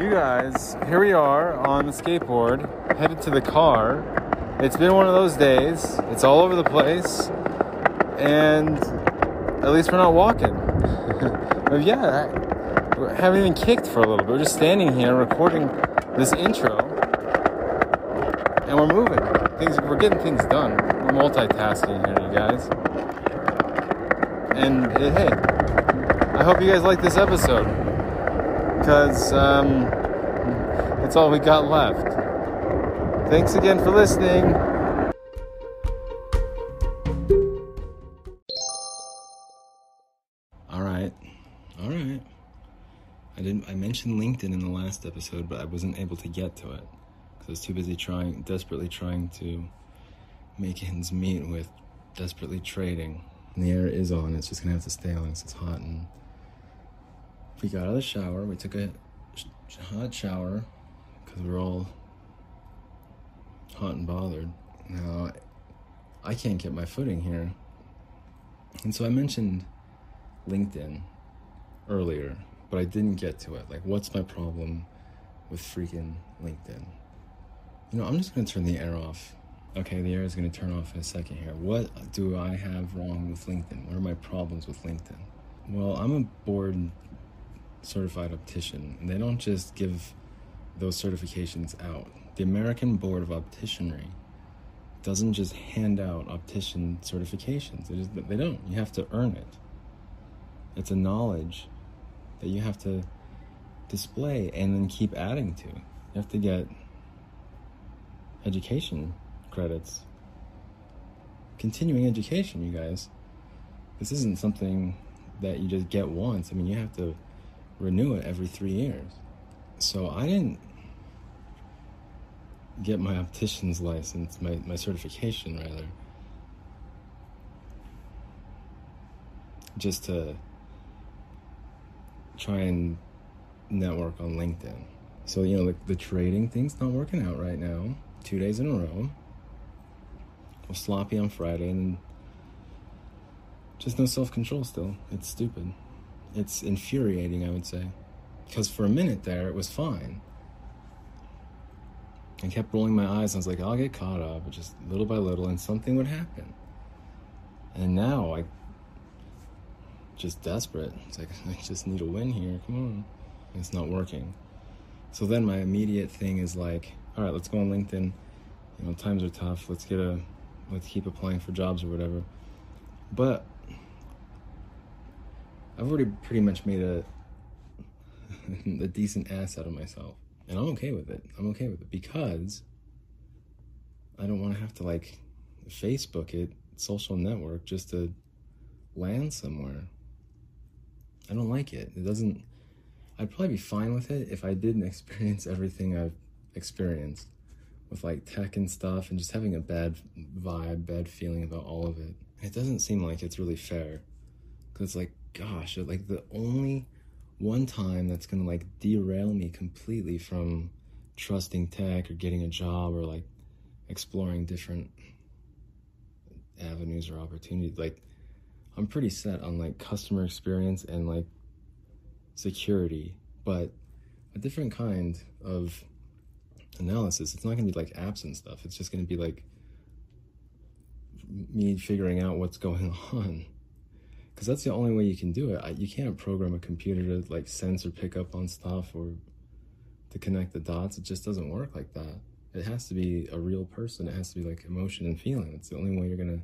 you guys, here we are on the skateboard, headed to the car. It's been one of those days. It's all over the place. And at least we're not walking. but yeah, we haven't even kicked for a little bit. We're just standing here recording this intro. And we're moving. Things we're getting things done. We're multitasking here, you guys. And hey, I hope you guys like this episode because um, that's all we got left. Thanks again for listening. All right, all right. I didn't. I mentioned LinkedIn in the last episode, but I wasn't able to get to it because I was too busy trying, desperately trying to make ends meet with desperately trading. And the air is on. It's just gonna have to stay on it's hot and we got out of the shower. We took a hot shower because we're all hot and bothered. Now, I can't get my footing here. And so I mentioned LinkedIn earlier, but I didn't get to it. Like, what's my problem with freaking LinkedIn? You know, I'm just going to turn the air off. Okay, the air is going to turn off in a second here. What do I have wrong with LinkedIn? What are my problems with LinkedIn? Well, I'm a board certified optician, and they don't just give those certifications out. The American Board of Opticianry doesn't just hand out optician certifications. They, just, they don't. You have to earn it. It's a knowledge that you have to display and then keep adding to. You have to get education credits. Continuing education, you guys. This isn't something that you just get once. I mean, you have to renew it every three years. So I didn't get my optician's license, my, my certification rather, just to try and network on LinkedIn. So, you know, the, the trading thing's not working out right now. Two days in a row. sloppy on Friday and just no self control still. It's stupid. It's infuriating, I would say. Because for a minute there, it was fine. I kept rolling my eyes. I was like, I'll get caught up, just little by little, and something would happen. And now I just desperate. It's like I just need a win here. Come on. It's not working. So then my immediate thing is like, all right, let's go on LinkedIn. You know, times are tough. Let's get a let's keep applying for jobs or whatever. But I've already pretty much made a a decent ass out of myself. And I'm okay with it. I'm okay with it because I don't want to have to like Facebook it, social network just to land somewhere. I don't like it. It doesn't I'd probably be fine with it if I didn't experience everything I've experienced with like tech and stuff and just having a bad vibe, bad feeling about all of it. It doesn't seem like it's really fair. Cuz like gosh, like the only one time that's gonna like derail me completely from trusting tech or getting a job or like exploring different avenues or opportunities. Like, I'm pretty set on like customer experience and like security, but a different kind of analysis. It's not gonna be like apps and stuff. It's just gonna be like me figuring out what's going on because that's the only way you can do it. I, you can't program a computer to like sense or pick up on stuff or to connect the dots. It just doesn't work like that. It has to be a real person. It has to be like emotion and feeling. It's the only way you're gonna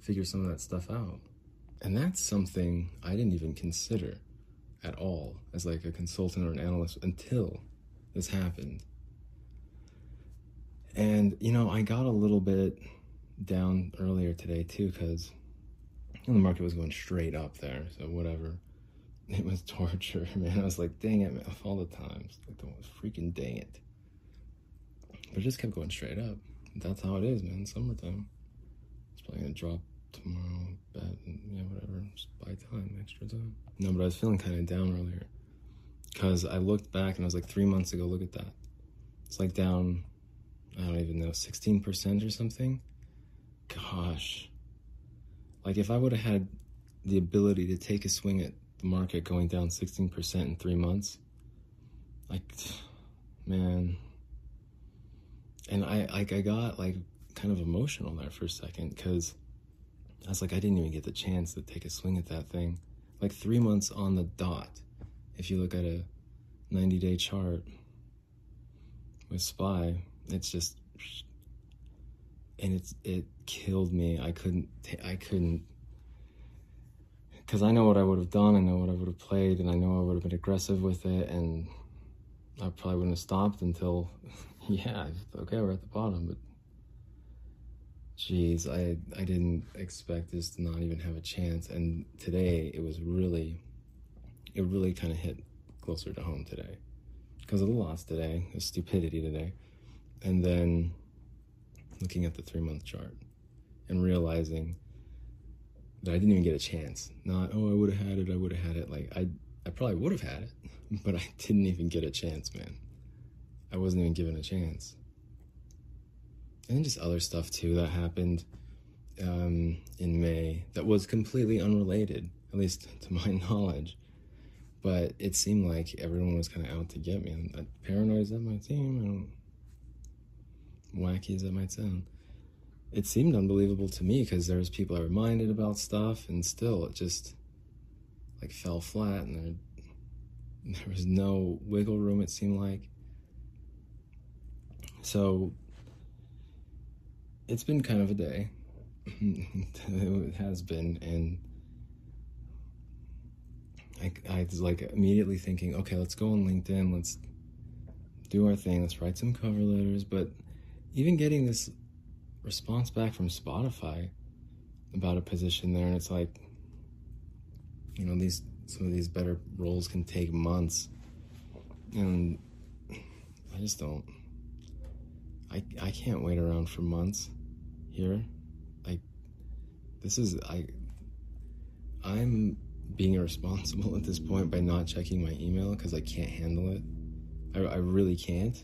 figure some of that stuff out. And that's something I didn't even consider at all as like a consultant or an analyst until this happened. And you know, I got a little bit down earlier today too because and the market was going straight up there, so whatever. It was torture, man. I was like, dang it, man, of all the times. Like, the freaking dang it. But it just kept going straight up. That's how it is, man. Summertime. It's probably gonna drop tomorrow, bet, and yeah, whatever. Just buy time, extra time. No, but I was feeling kind of down earlier. Because I looked back and I was like, three months ago, look at that. It's like down, I don't even know, 16% or something. Gosh. Like if I would have had the ability to take a swing at the market going down 16% in three months, like man. And I like I got like kind of emotional there for a second because I was like I didn't even get the chance to take a swing at that thing. Like three months on the dot. If you look at a 90 day chart with SPY, it's just and it's it killed me. I couldn't I couldn't because I know what I would have done. I know what I would have played, and I know I would have been aggressive with it, and I probably wouldn't have stopped until, yeah, okay, we're at the bottom. But, jeez, I I didn't expect this to not even have a chance. And today, it was really, it really kind of hit closer to home today, because of the loss today, the stupidity today, and then looking at the three month chart and realizing that I didn't even get a chance. Not, oh, I would have had it, I would have had it. Like, I, I probably would have had it, but I didn't even get a chance, man. I wasn't even given a chance. And then just other stuff too that happened um, in May that was completely unrelated, at least to my knowledge. But it seemed like everyone was kind of out to get me. And paranoid as that I don't, wacky as it might sound it seemed unbelievable to me because there was people I reminded about stuff, and still it just like fell flat, and there there was no wiggle room. It seemed like so. It's been kind of a day. it has been, and I, I was like immediately thinking, okay, let's go on LinkedIn, let's do our thing, let's write some cover letters. But even getting this response back from Spotify about a position there, and it's like, you know, these some of these better roles can take months, and I just don't. I I can't wait around for months here. Like, this is I. I'm being irresponsible at this point by not checking my email because I can't handle it. I, I really can't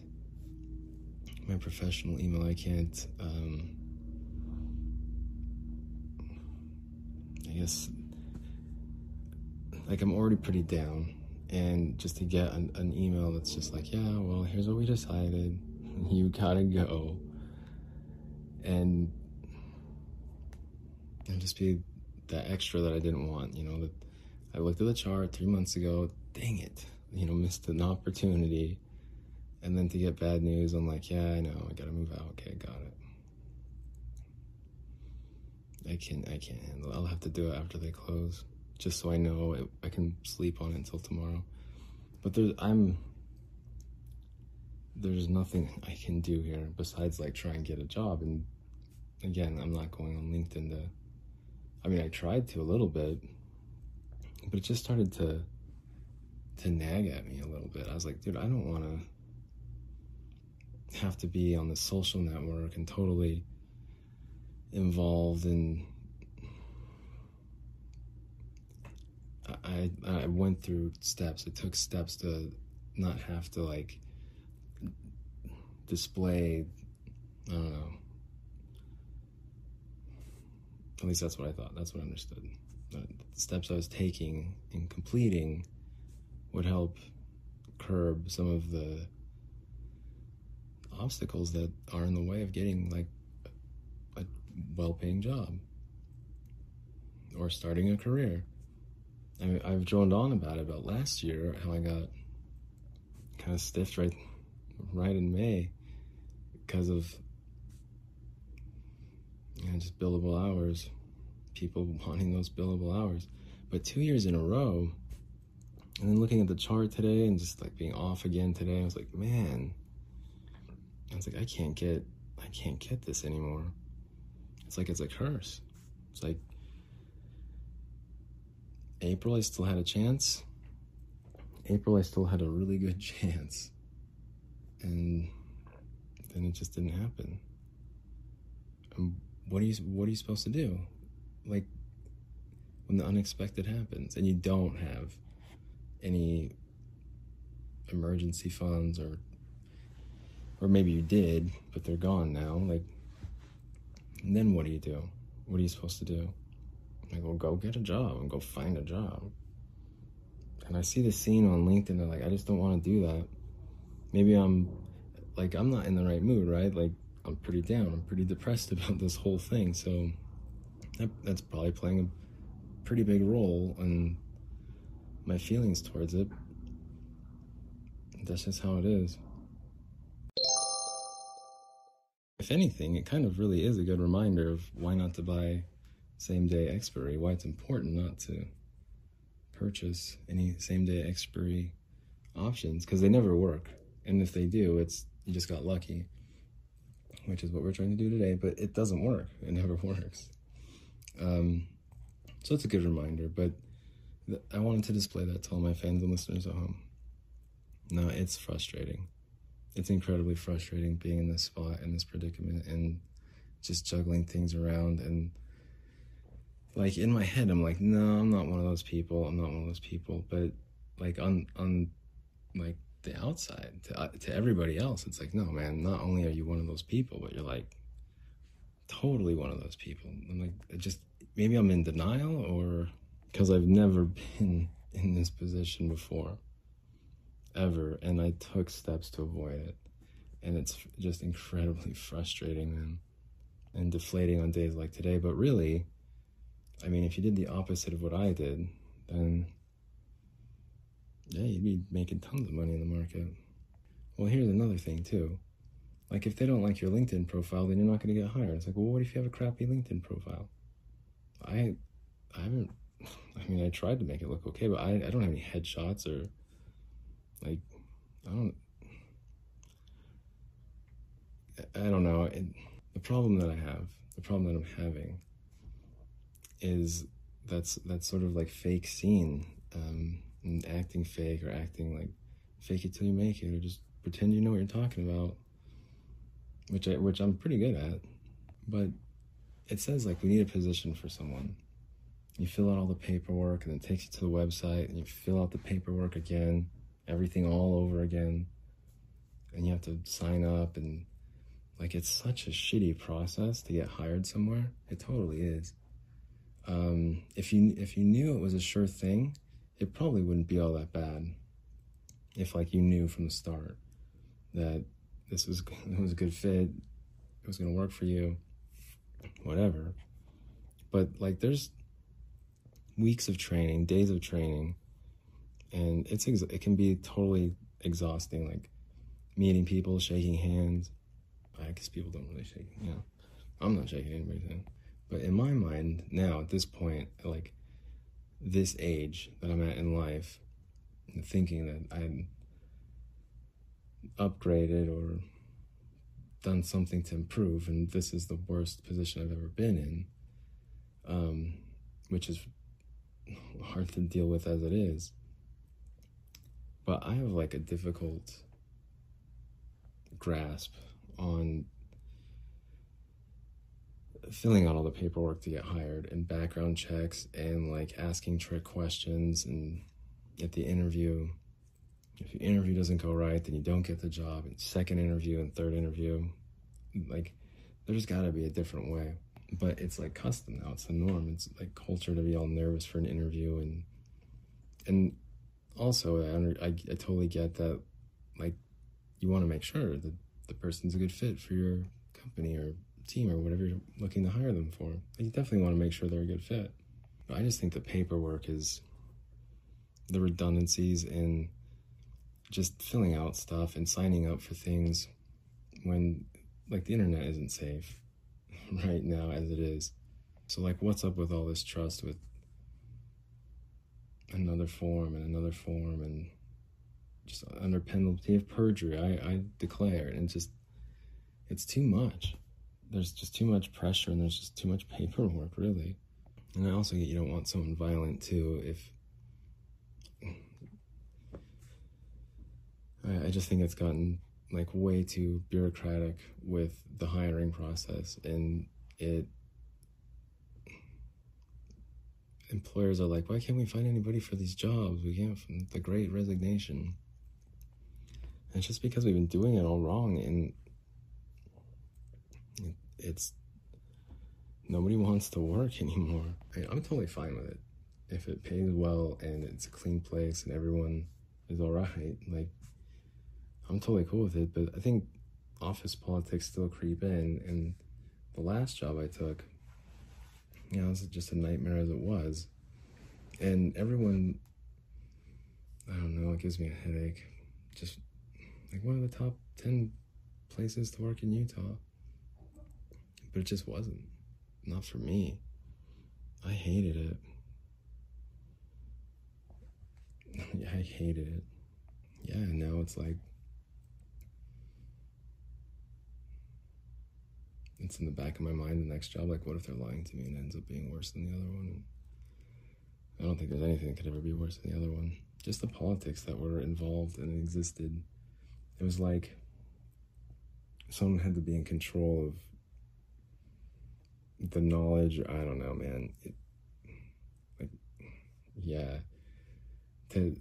my professional email. I can't. Um, I guess like I'm already pretty down, and just to get an, an email that's just like, yeah, well, here's what we decided. You gotta go, and and just be that extra that I didn't want. You know that I looked at the chart three months ago. Dang it, you know, missed an opportunity and then to get bad news, I'm like, yeah, I know, I gotta move out. Okay, got it. I can't, I can't handle it. I'll have to do it after they close, just so I know I can sleep on it until tomorrow. But there's, I'm, there's nothing I can do here besides like try and get a job. And again, I'm not going on LinkedIn to, I mean, I tried to a little bit, but it just started to, to nag at me a little bit. I was like, dude, I don't want to have to be on the social network and totally involved in I I went through steps. It took steps to not have to like display I don't know. At least that's what I thought. That's what I understood. Uh, the steps I was taking and completing would help curb some of the obstacles that are in the way of getting like a well-paying job or starting a career. I mean, I've droned on about it about last year how I got kind of stiffed right right in May because of you know, just billable hours, people wanting those billable hours. But two years in a row, and then looking at the chart today and just like being off again today, I was like, man, I was like, I can't get, I can't get this anymore. It's like it's a curse. It's like April, I still had a chance. April, I still had a really good chance, and then it just didn't happen. And what are you, what are you supposed to do? Like when the unexpected happens, and you don't have any emergency funds or or maybe you did, but they're gone now. Like, then what do you do? What are you supposed to do? Like, well, go get a job and go find a job. And I see the scene on LinkedIn, and like, I just don't want to do that. maybe I'm like I'm not in the right mood, right? Like I'm pretty down. I'm pretty depressed about this whole thing. So that, that's probably playing a pretty big role in my feelings towards it. That's just how it is. If anything, it kind of really is a good reminder of why not to buy same day expiry, why it's important not to purchase any same day expiry options because they never work. And if they do, it's you just got lucky, which is what we're trying to do today. But it doesn't work. It never works. Um, so it's a good reminder. But th- I wanted to display that to all my fans and listeners at home. No, it's frustrating. It's incredibly frustrating being in this spot in this predicament and just juggling things around and like in my head i'm like no i'm not one of those people. I'm not one of those people. But like on on like the outside to, uh, to everybody else it's like no man not only are you one of those people but you're like totally one of those people. I'm like just maybe i'm in denial or because i've never been in this position before ever and i took steps to avoid it and it's just incredibly frustrating man and deflating on days like today but really i mean if you did the opposite of what i did then yeah, you'd be making tons of money in the market. Well, here's another thing too. Like if they don't like your LinkedIn profile, then you're not going to get hired. It's like, well, what if you have a crappy LinkedIn profile? I, I haven't. I mean, I tried to make it look okay, but I, I don't have any headshots or, like, I don't. I don't know. It, the problem that I have, the problem that I'm having, is that's that's sort of like fake scene. Um, and acting fake or acting like fake it till you make it or just pretend you know what you're talking about which I which I'm pretty good at but it says like we need a position for someone you fill out all the paperwork and it takes you to the website and you fill out the paperwork again everything all over again. And you have to sign up and like it's such a shitty process to get hired somewhere. It totally is. Um, if you if you knew it was a sure thing it probably wouldn't be all that bad. If like you knew from the start that this was it was a good fit, it was going to work for you, whatever. But like there's weeks of training, days of training, and it's it can be totally exhausting. Like meeting people, shaking hands. I guess people don't really shake. You know, I'm not shaking anybody's hand. But in my mind now, at this point, like this age that I'm at in life, thinking that I'm upgraded or done something to improve, and this is the worst position I've ever been in, um, which is hard to deal with as it is. But I have like a difficult grasp on filling out all the paperwork to get hired and background checks and like asking trick questions and at the interview if your interview doesn't go right then you don't get the job. And second interview and third interview like there's got to be a different way. But it's like custom now. It's the norm. It's like culture to be all nervous for an interview and and also I, I, I totally get that like you want to make sure that the person's a good fit for your company or team or whatever you're looking to hire them for. You definitely want to make sure they're a good fit. But I just think the paperwork is the redundancies in just filling out stuff and signing up for things when like the internet isn't safe right now as it is. So like what's up with all this trust with another form and another form and just under penalty of perjury I, I declare and just it's too much there's just too much pressure and there's just too much paperwork, really. And I also get you don't want someone violent too. If I, I just think it's gotten like way too bureaucratic with the hiring process, and it employers are like, why can't we find anybody for these jobs? We can't. The Great Resignation. And it's just because we've been doing it all wrong, and it's nobody wants to work anymore. I I'm totally fine with it if it pays well and it's a clean place and everyone is all right. Like I'm totally cool with it, but I think office politics still creep in. And the last job I took, you know, just a nightmare as it was. And everyone, I don't know, it gives me a headache. Just like one of the top 10 places to work in Utah. But it just wasn't. Not for me. I hated it. Yeah, I hated it. Yeah, now it's like it's in the back of my mind the next job like what if they're lying to me and it ends up being worse than the other one? I don't think there's anything that could ever be worse than the other one. Just the politics that were involved and existed. It was like someone had to be in control of the knowledge. I don't know man. It, like yeah. To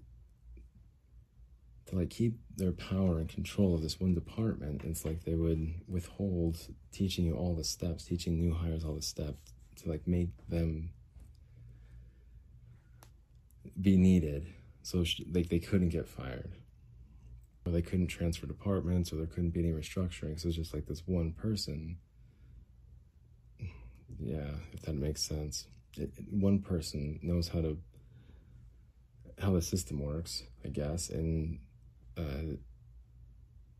like keep their power and control of this one department it's like they would withhold teaching you all the steps teaching new hires all the steps to like make them be needed. So like they couldn't get fired. Or they couldn't transfer departments or there couldn't be any restructuring. So it's just like this one person. Yeah if that makes sense. It, one person knows how to how the system works i guess and uh,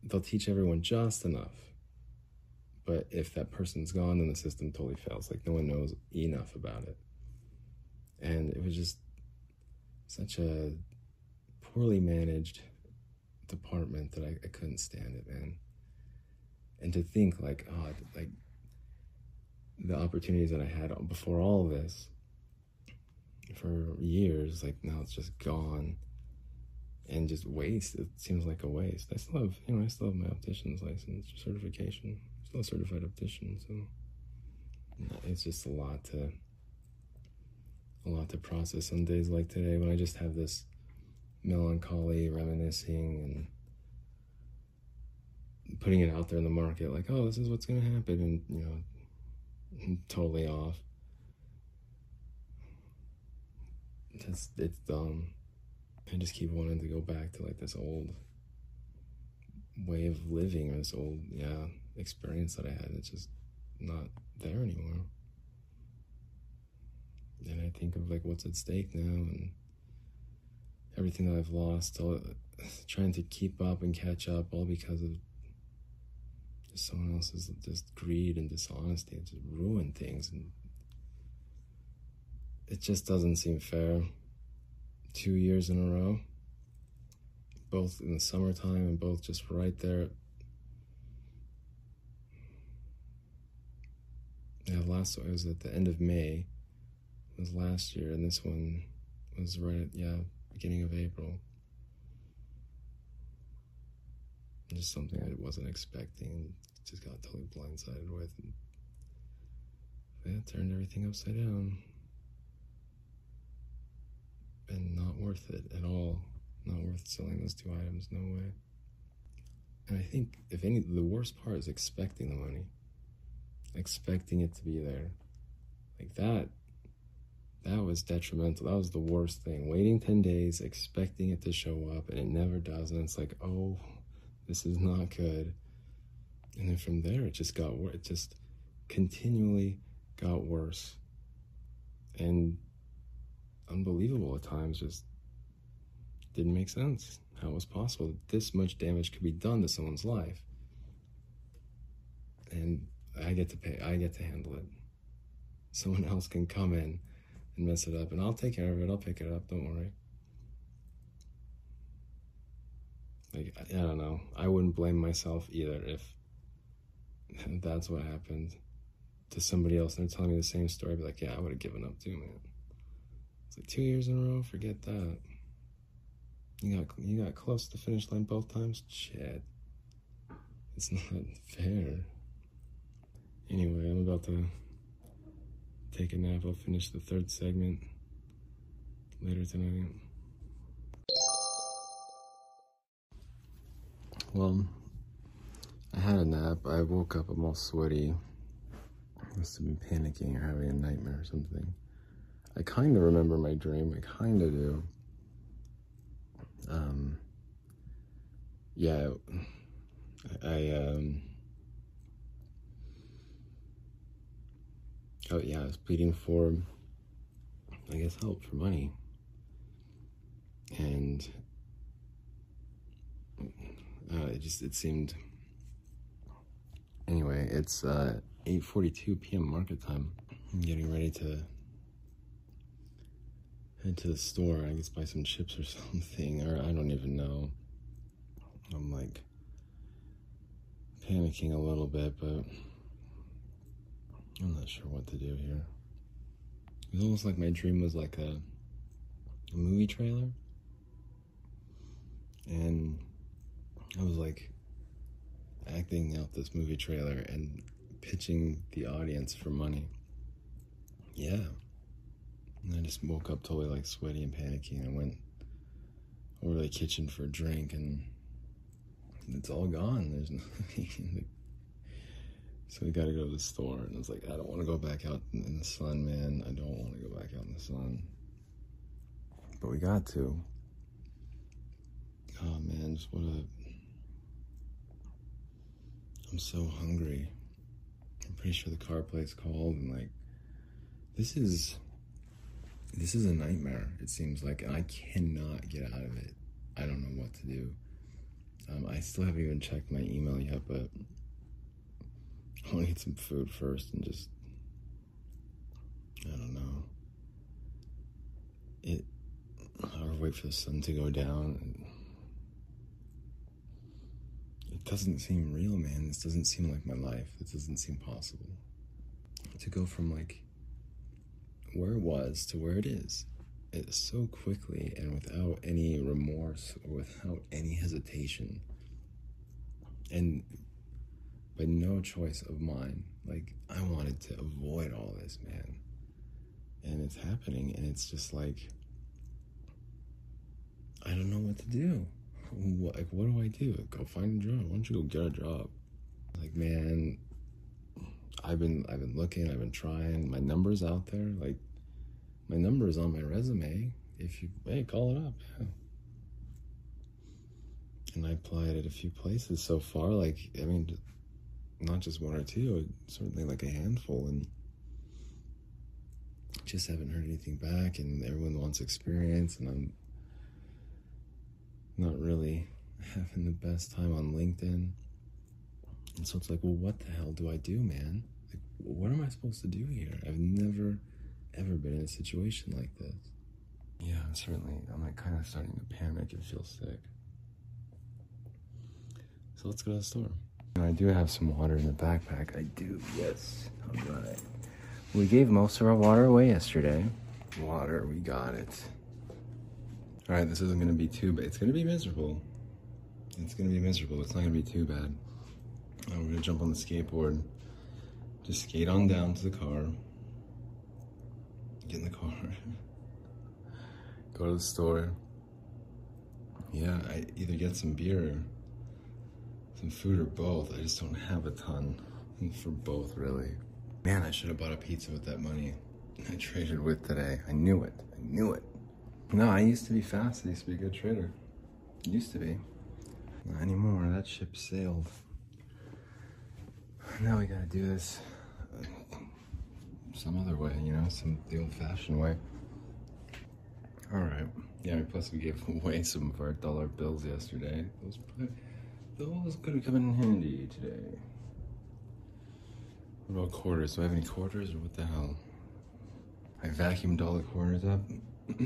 they'll teach everyone just enough. But if that person's gone, then the system totally fails. Like no one knows enough about it. And it was just such a poorly managed department that I, I couldn't stand it, man. And to think like, oh, like the opportunities that I had before all this for years, like now it's just gone and just waste. It seems like a waste. I still have, you know, I still have my optician's license certification. still a certified optician, so it's just a lot to a lot to process on days like today when I just have this melancholy, reminiscing, and putting it out there in the market, like, oh, this is what's gonna happen, and you know, totally off. Just it's dumb. I just keep wanting to go back to like this old way of living or this old, yeah, experience that I had. It's just not there anymore. And I think of like what's at stake now and everything that I've lost, all, trying to keep up and catch up, all because of just someone else's just greed and dishonesty. It just ruin things, and it just doesn't seem fair two years in a row, both in the summertime and both just right there. Yeah, last it was at the end of May. It was last year, and this one was right at yeah beginning of April. Just something I wasn't expecting, just got totally blindsided with. And, yeah, turned everything upside down and not worth it at all. Not worth selling those two items, no way. And I think, if any, the worst part is expecting the money, expecting it to be there. Like that, that was detrimental. That was the worst thing. Waiting 10 days, expecting it to show up, and it never does. And it's like, oh, this is not good. And then from there, it just got worse. It just continually got worse. And unbelievable at times. Just didn't make sense. How it was possible that this much damage could be done to someone's life. And I get to pay, I get to handle it. Someone else can come in and mess it up, and I'll take care of it. I'll pick it up. Don't worry. Like, I don't know. I wouldn't blame myself either if that's what happened to somebody else and they're telling me the same story. I'd be like, yeah, I would have given up too, man. It's like two years in a row. Forget that. You got you got close to the finish line both times. Shit, it's not fair. Anyway, I'm about to take a nap. I'll finish the third segment later tonight. Well, I had a nap. I woke up. I'm all sweaty. Must have been panicking or having a nightmare or something. I kind of remember my dream. I kind of do. Um, yeah, I, um, oh yeah, I was pleading for, I guess, help for money. And uh, it just, it seemed, anyway, it's uh, 8.42 p.m. market time. I'm getting ready to head to the store, I guess buy some chips or something, or I don't even know. I'm like panicking a little bit, but I'm not sure what to do here. It was almost like my dream was like a, a movie trailer. And I was like acting out this movie trailer and pitching the audience for money. Yeah. And I just woke up totally like sweaty and panicky and went over to the kitchen for a drink and it's all gone. There's nothing. so we got to go to the store. And I was like, I don't want to go back out in the sun, man. I don't want to go back out in the sun. But we got to. Oh, man, just what a. I'm so hungry. I'm pretty sure the car plate's called, and like, this is. This is a nightmare, it seems like, and I cannot get out of it. I don't know what to do. Um, I still haven't even checked my email yet, but I want to get some food first and just, I don't know. It, I'll wait for the sun to go down. It doesn't seem real, man. This doesn't seem like my life. This doesn't seem possible. To go from like where it was to where it is it so quickly and without any remorse or without any hesitation. And by no choice of mine like i wanted to avoid all this man. And it's happening and it's just like i don't know what to do. What, like what do i do? Go find a job. Why don't you go get a job? Like man i've been i've been looking i've been trying my numbers out there like my number is on my resume. If you, hey, call it up. Yeah. And I applied at a few places so far. Like, I mean, not just one or two, certainly like a handful. And just haven't heard anything back. And everyone wants experience. And I'm not really having the best time on LinkedIn. And so it's like, well, what the hell do I do, man? What am I supposed to do here? I've never ever been in a situation like this. Yeah, certainly. I'm like kind of starting to panic and feel sick. So let's go to the store. I do have some water in the backpack. I do, yes. All right. We gave most of our water away yesterday. Water, we got it. All right, this isn't gonna be too bad. It's gonna be miserable. It's gonna be miserable. It's not gonna be too bad. I'm gonna jump on the skateboard, just skate on down to the car, get in the car, go to the store. Yeah, I either get some beer or some food or both. I just don't have a ton for both, really. Man, I should have bought a pizza with that money I traded with today. I knew it. I knew it. No, I used to be fast. I used to be a good trader. Used to be. Not anymore. That ship sailed. Now we gotta do this some other way, you know, some the old-fashioned way. All right. Yeah. Plus, we gave away some of our dollar bills yesterday. Those those could have come in handy today. What about quarters? Do I have any quarters, or what the hell? I vacuumed all the quarters up.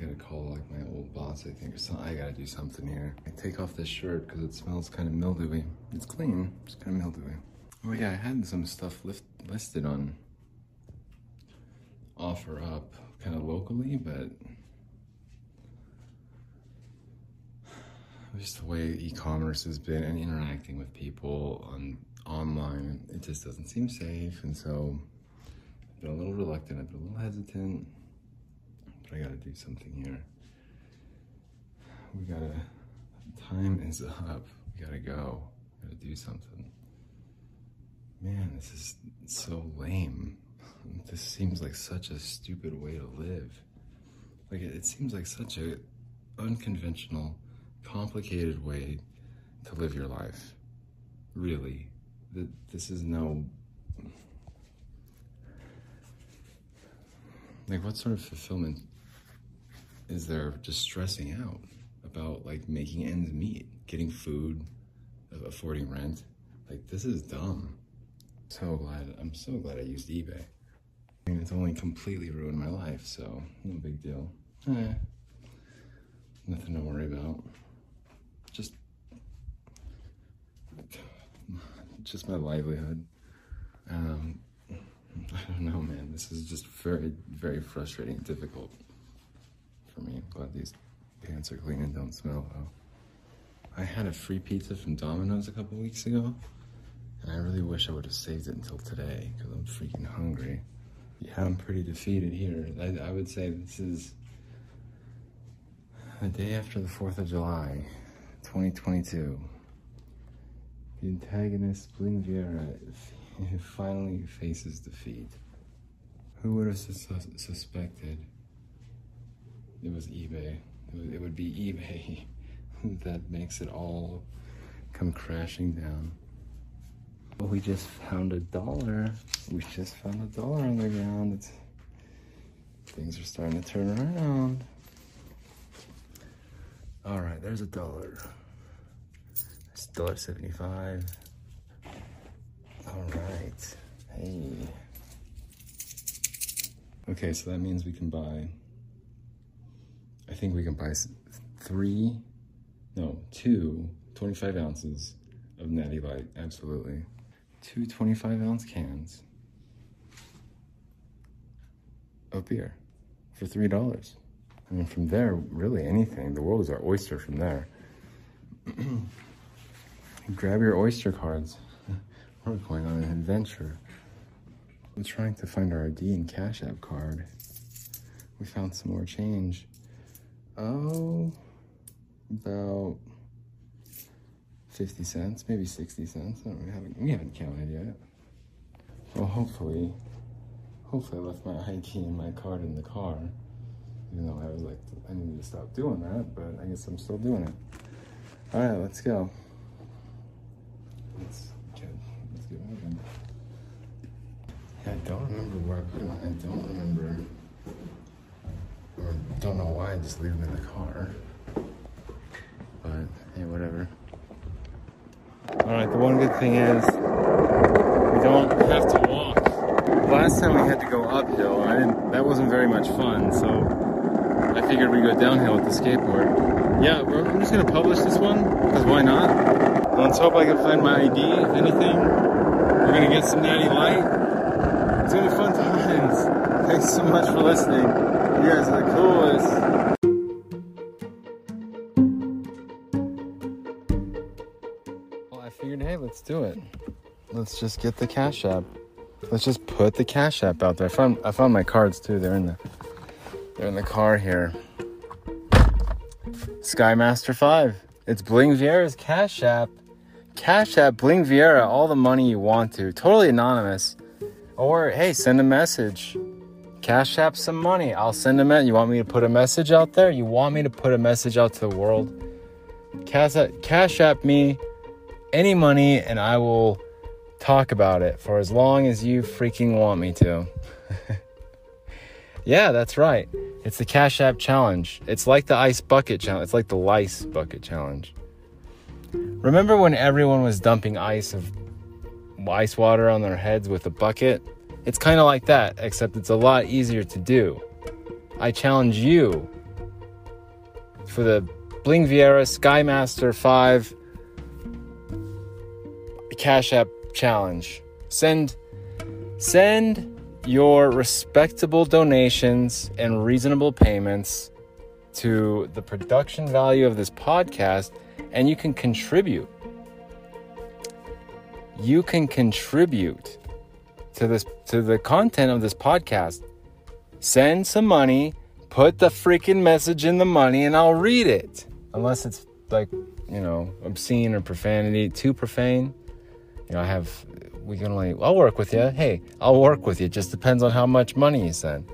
gotta call like my old boss, I think, or something. I gotta do something here. I take off this shirt because it smells kind of mildewy. It's clean, it's kind of mildewy. Oh yeah, I had some stuff lift, listed on OfferUp kind of locally, but just the way e-commerce has been and interacting with people on online, it just doesn't seem safe. And so I've been a little reluctant, I've been a little hesitant. I gotta do something here. We gotta, time is up. We gotta go. We gotta do something. Man, this is so lame. This seems like such a stupid way to live. Like it, seems like such a unconventional, complicated way to live your life. Really, this is no. Like, what sort of fulfillment is there just stressing out about like making ends meet, getting food, affording rent? Like, this is dumb. So glad, I'm so glad I used eBay. I mean, it's only completely ruined my life, so no big deal. Eh, nothing to worry about. Just, just my livelihood. Um, I don't know, man. This is just very, very frustrating difficult for me. I'm glad these pants are clean and don't smell though. I had a free pizza from Domino's a couple weeks ago, and I really wish I would have saved it until today because I'm freaking hungry. Yeah, I'm pretty defeated here. I, I would say this is the day after the 4th of July, 2022. The antagonist, Bling Viera, finally faces defeat. Who would have sus suspected it was eBay? It would, be eBay that makes it all come crashing down. We just found a dollar. We just found a dollar on the ground. It's, things are starting to turn around. All right, there's a dollar. It's dollar seventy-five. All right. Hey. Okay, so that means we can buy. I think we can buy three, no, two 25 ounces of Natty Light. Absolutely two 25 ounce cans of beer for $3. I mean, from there, really anything. The world is our oyster from there. Grab your oyster cards. We're going on an adventure. We're trying to find our ID and Cash App card. We found some more change. Oh, about 50 cents, maybe 60 cents. we haven't, we haven't counted yet. Well, hopefully, hopefully I left my ID and my card in the car. Even though I was like, I need to stop doing that, but I guess I'm still doing it. All right, let's go. Let's let's get moving. Yeah, I don't remember where I put them. I don't remember, don't know why I just leave them in the car. But hey, whatever. All right, the one good thing is we don't have to walk. Last time we had to go uphill, I didn't. That wasn't very much fun, so I figured we'd go downhill with the skateboard. Yeah, I'm just gonna publish this one because why not? Let's hope I can find my ID. If anything, we're gonna get some natty light. It's gonna be fun times. Thanks so much for listening. You guys are the coolest. Well, I figured, hey, let's do it. Let's just get the Cash App. Let's just put the Cash App out there. I found I found my cards too. They're in the they're in the car here. Skymaster 5. It's Bling Viera's Cash App. Cash App Bling Viera all the money you want to. Totally anonymous. Or hey, send a message. Cash App some money. I'll send a message. You want me to put a message out there? You want me to put a message out to the world? Cash App, Cash App me any money and I will talk about it for as long as you freaking want me to. yeah, that's right. It's the Cash App Challenge. It's like the Ice Bucket Challenge. It's like the Lice Bucket Challenge. Remember when everyone was dumping ice of ice water on their heads with a bucket? It's kind of like that, except it's a lot easier to do. I challenge you for the Bling Viera Skymaster 5 Cash App challenge. Send send your respectable donations and reasonable payments to the production value of this podcast and you can contribute. You can contribute to this to the content of this podcast. Send some money, put the freaking message in the money and I'll read it. Unless it's like, you know, obscene or profanity, too profane you know, I have, we can only, I'll work with you. Hey, I'll work with you. It just depends on how much money you send.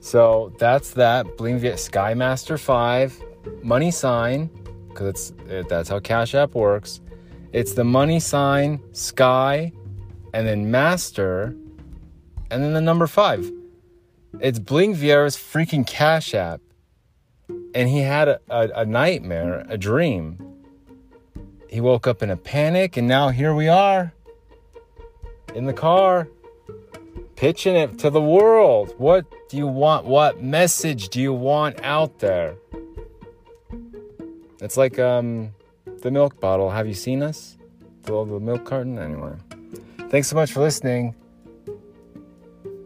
So that's that. Bling Viera Skymaster 5 money sign because it's it, that's how Cash App works. It's the money sign Sky and then Master and then the number 5. It's Bling Viera's freaking Cash App. And he had a, a, a nightmare, a dream. He woke up in a panic and now here we are in the car pitching it to the world. What do you want? What message do you want out there? It's like um, the milk bottle. Have you seen us? The, the milk carton? Anyway. Thanks so much for listening.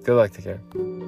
Good luck. Take care.